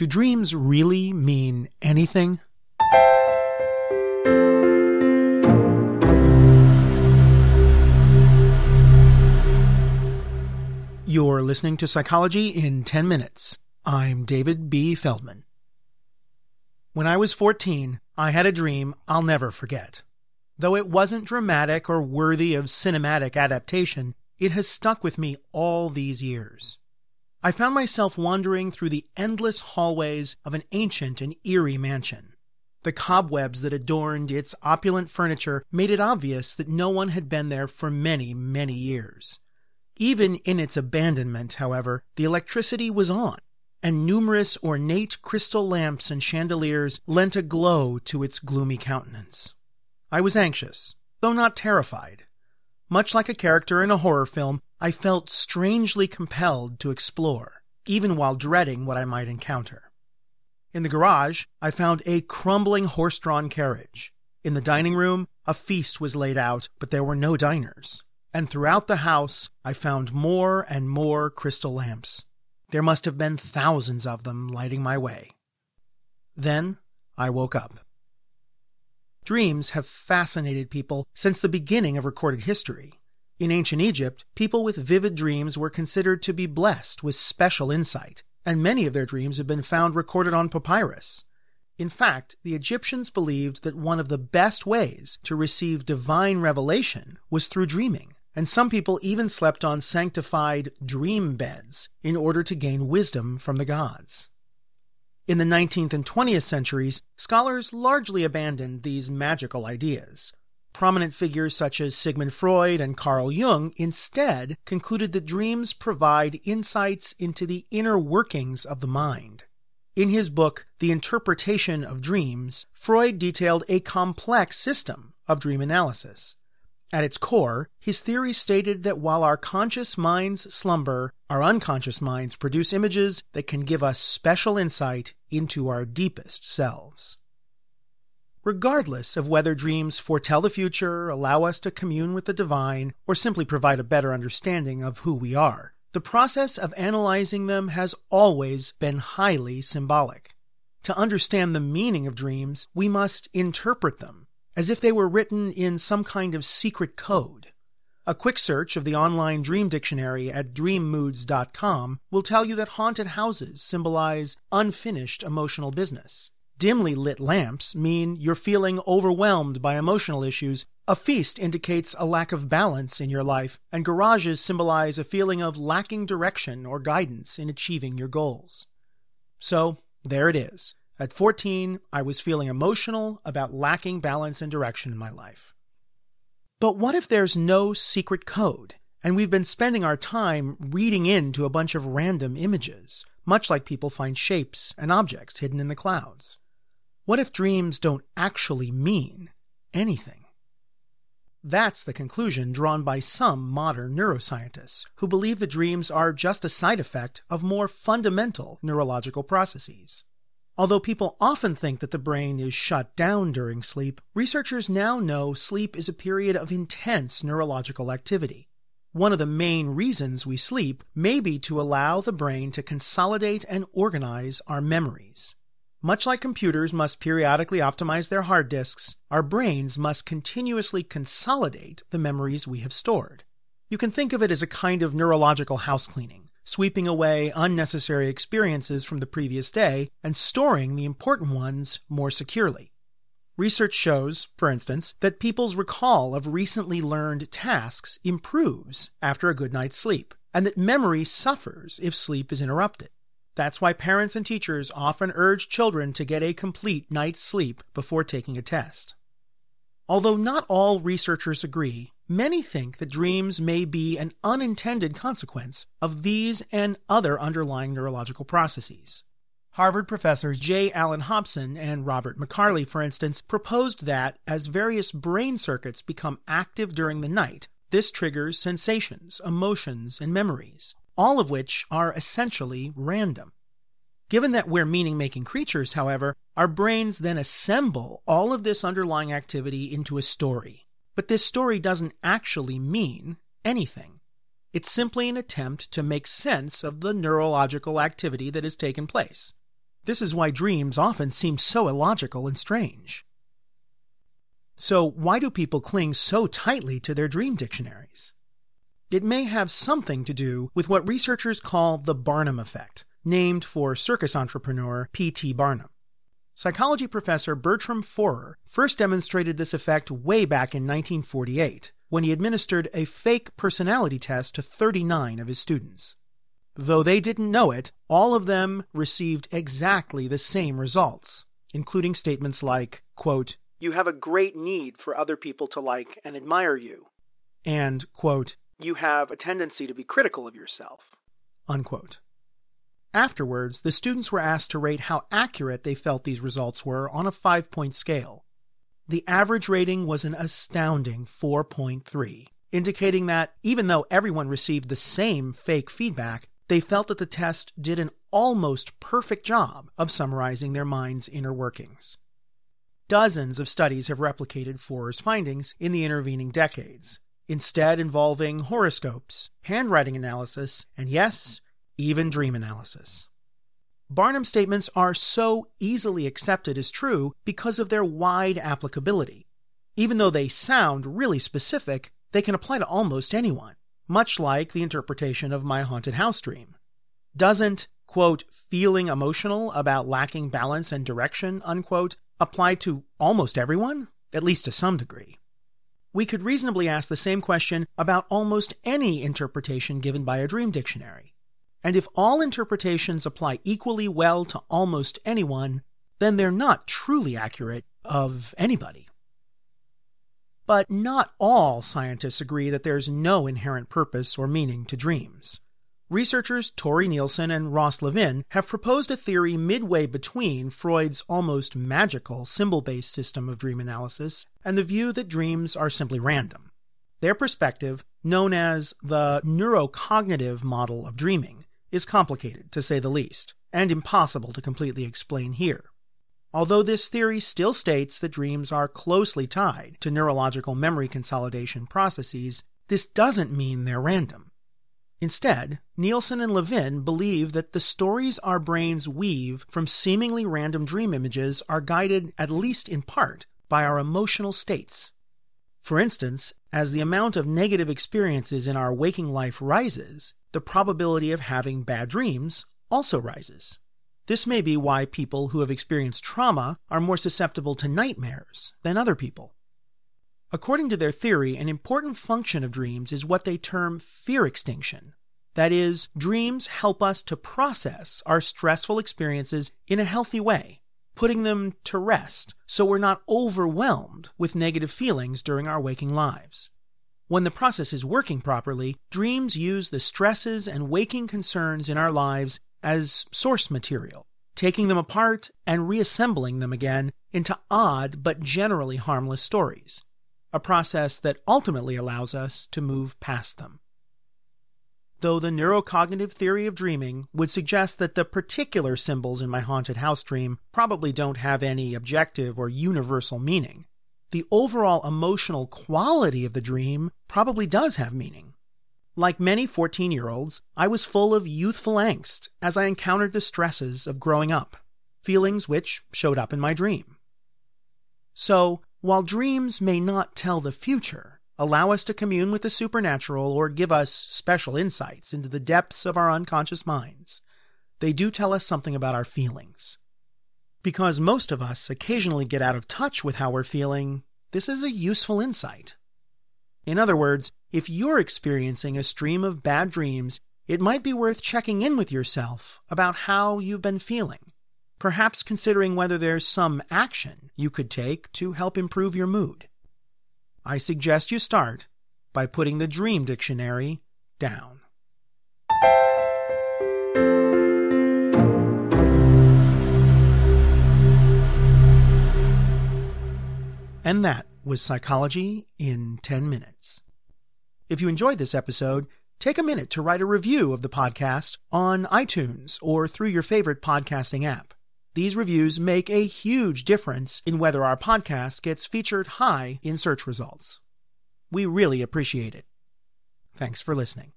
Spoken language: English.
Do dreams really mean anything? You're listening to Psychology in 10 Minutes. I'm David B. Feldman. When I was 14, I had a dream I'll never forget. Though it wasn't dramatic or worthy of cinematic adaptation, it has stuck with me all these years. I found myself wandering through the endless hallways of an ancient and eerie mansion. The cobwebs that adorned its opulent furniture made it obvious that no one had been there for many, many years. Even in its abandonment, however, the electricity was on, and numerous ornate crystal lamps and chandeliers lent a glow to its gloomy countenance. I was anxious, though not terrified. Much like a character in a horror film, I felt strangely compelled to explore, even while dreading what I might encounter. In the garage, I found a crumbling horse drawn carriage. In the dining room, a feast was laid out, but there were no diners. And throughout the house, I found more and more crystal lamps. There must have been thousands of them lighting my way. Then I woke up. Dreams have fascinated people since the beginning of recorded history. In ancient Egypt, people with vivid dreams were considered to be blessed with special insight, and many of their dreams have been found recorded on papyrus. In fact, the Egyptians believed that one of the best ways to receive divine revelation was through dreaming, and some people even slept on sanctified dream beds in order to gain wisdom from the gods. In the 19th and 20th centuries, scholars largely abandoned these magical ideas, Prominent figures such as Sigmund Freud and Carl Jung instead concluded that dreams provide insights into the inner workings of the mind. In his book, The Interpretation of Dreams, Freud detailed a complex system of dream analysis. At its core, his theory stated that while our conscious minds slumber, our unconscious minds produce images that can give us special insight into our deepest selves. Regardless of whether dreams foretell the future, allow us to commune with the divine, or simply provide a better understanding of who we are, the process of analyzing them has always been highly symbolic. To understand the meaning of dreams, we must interpret them, as if they were written in some kind of secret code. A quick search of the online dream dictionary at dreammoods.com will tell you that haunted houses symbolize unfinished emotional business. Dimly lit lamps mean you're feeling overwhelmed by emotional issues. A feast indicates a lack of balance in your life, and garages symbolize a feeling of lacking direction or guidance in achieving your goals. So, there it is. At 14, I was feeling emotional about lacking balance and direction in my life. But what if there's no secret code, and we've been spending our time reading into a bunch of random images, much like people find shapes and objects hidden in the clouds? What if dreams don't actually mean anything? That's the conclusion drawn by some modern neuroscientists who believe that dreams are just a side effect of more fundamental neurological processes. Although people often think that the brain is shut down during sleep, researchers now know sleep is a period of intense neurological activity. One of the main reasons we sleep may be to allow the brain to consolidate and organize our memories. Much like computers must periodically optimize their hard disks, our brains must continuously consolidate the memories we have stored. You can think of it as a kind of neurological house cleaning, sweeping away unnecessary experiences from the previous day and storing the important ones more securely. Research shows, for instance, that people's recall of recently learned tasks improves after a good night's sleep, and that memory suffers if sleep is interrupted. That's why parents and teachers often urge children to get a complete night's sleep before taking a test. Although not all researchers agree, many think that dreams may be an unintended consequence of these and other underlying neurological processes. Harvard professors J. Allen Hobson and Robert McCarley, for instance, proposed that as various brain circuits become active during the night, this triggers sensations, emotions, and memories all of which are essentially random. Given that we're meaning making creatures, however, our brains then assemble all of this underlying activity into a story. But this story doesn't actually mean anything. It's simply an attempt to make sense of the neurological activity that has taken place. This is why dreams often seem so illogical and strange. So, why do people cling so tightly to their dream dictionaries? It may have something to do with what researchers call the Barnum effect, named for circus entrepreneur P.T. Barnum. Psychology professor Bertram Forer first demonstrated this effect way back in 1948 when he administered a fake personality test to 39 of his students. Though they didn't know it, all of them received exactly the same results, including statements like, quote, You have a great need for other people to like and admire you, and, quote, You have a tendency to be critical of yourself, unquote. Afterwards, the students were asked to rate how accurate they felt these results were on a five point scale. The average rating was an astounding 4.3, indicating that even though everyone received the same fake feedback, they felt that the test did an almost perfect job of summarizing their mind's inner workings. Dozens of studies have replicated Forer's findings in the intervening decades, instead involving horoscopes, handwriting analysis, and yes, even dream analysis. Barnum statements are so easily accepted as true because of their wide applicability. Even though they sound really specific, they can apply to almost anyone much like the interpretation of my haunted house dream. Doesn't, quote, feeling emotional about lacking balance and direction, unquote, apply to almost everyone, at least to some degree? We could reasonably ask the same question about almost any interpretation given by a dream dictionary. And if all interpretations apply equally well to almost anyone, then they're not truly accurate of anybody. But not all scientists agree that there's no inherent purpose or meaning to dreams. Researchers Tore Nielsen and Ross Levin have proposed a theory midway between Freud's almost magical symbol based system of dream analysis and the view that dreams are simply random. Their perspective, known as the neurocognitive model of dreaming, is complicated, to say the least, and impossible to completely explain here. Although this theory still states that dreams are closely tied to neurological memory consolidation processes, this doesn't mean they're random. Instead, Nielsen and Levin believe that the stories our brains weave from seemingly random dream images are guided, at least in part, by our emotional states. For instance, as the amount of negative experiences in our waking life rises, the probability of having bad dreams also rises. This may be why people who have experienced trauma are more susceptible to nightmares than other people. According to their theory, an important function of dreams is what they term fear extinction. That is, dreams help us to process our stressful experiences in a healthy way, putting them to rest so we're not overwhelmed with negative feelings during our waking lives. When the process is working properly, dreams use the stresses and waking concerns in our lives as source material, taking them apart and reassembling them again into odd but generally harmless stories, a process that ultimately allows us to move past them. Though the neurocognitive theory of dreaming would suggest that the particular symbols in my haunted house dream probably don't have any objective or universal meaning, the overall emotional quality of the dream probably does have meaning. Like many 14 year olds, I was full of youthful angst as I encountered the stresses of growing up, feelings which showed up in my dream. So, while dreams may not tell the future, allow us to commune with the supernatural, or give us special insights into the depths of our unconscious minds, they do tell us something about our feelings. Because most of us occasionally get out of touch with how we're feeling, this is a useful insight. In other words, if you're experiencing a stream of bad dreams, it might be worth checking in with yourself about how you've been feeling, perhaps considering whether there's some action you could take to help improve your mood. I suggest you start by putting the Dream Dictionary down. And that was Psychology in 10 Minutes. If you enjoyed this episode, take a minute to write a review of the podcast on iTunes or through your favorite podcasting app. These reviews make a huge difference in whether our podcast gets featured high in search results. We really appreciate it. Thanks for listening.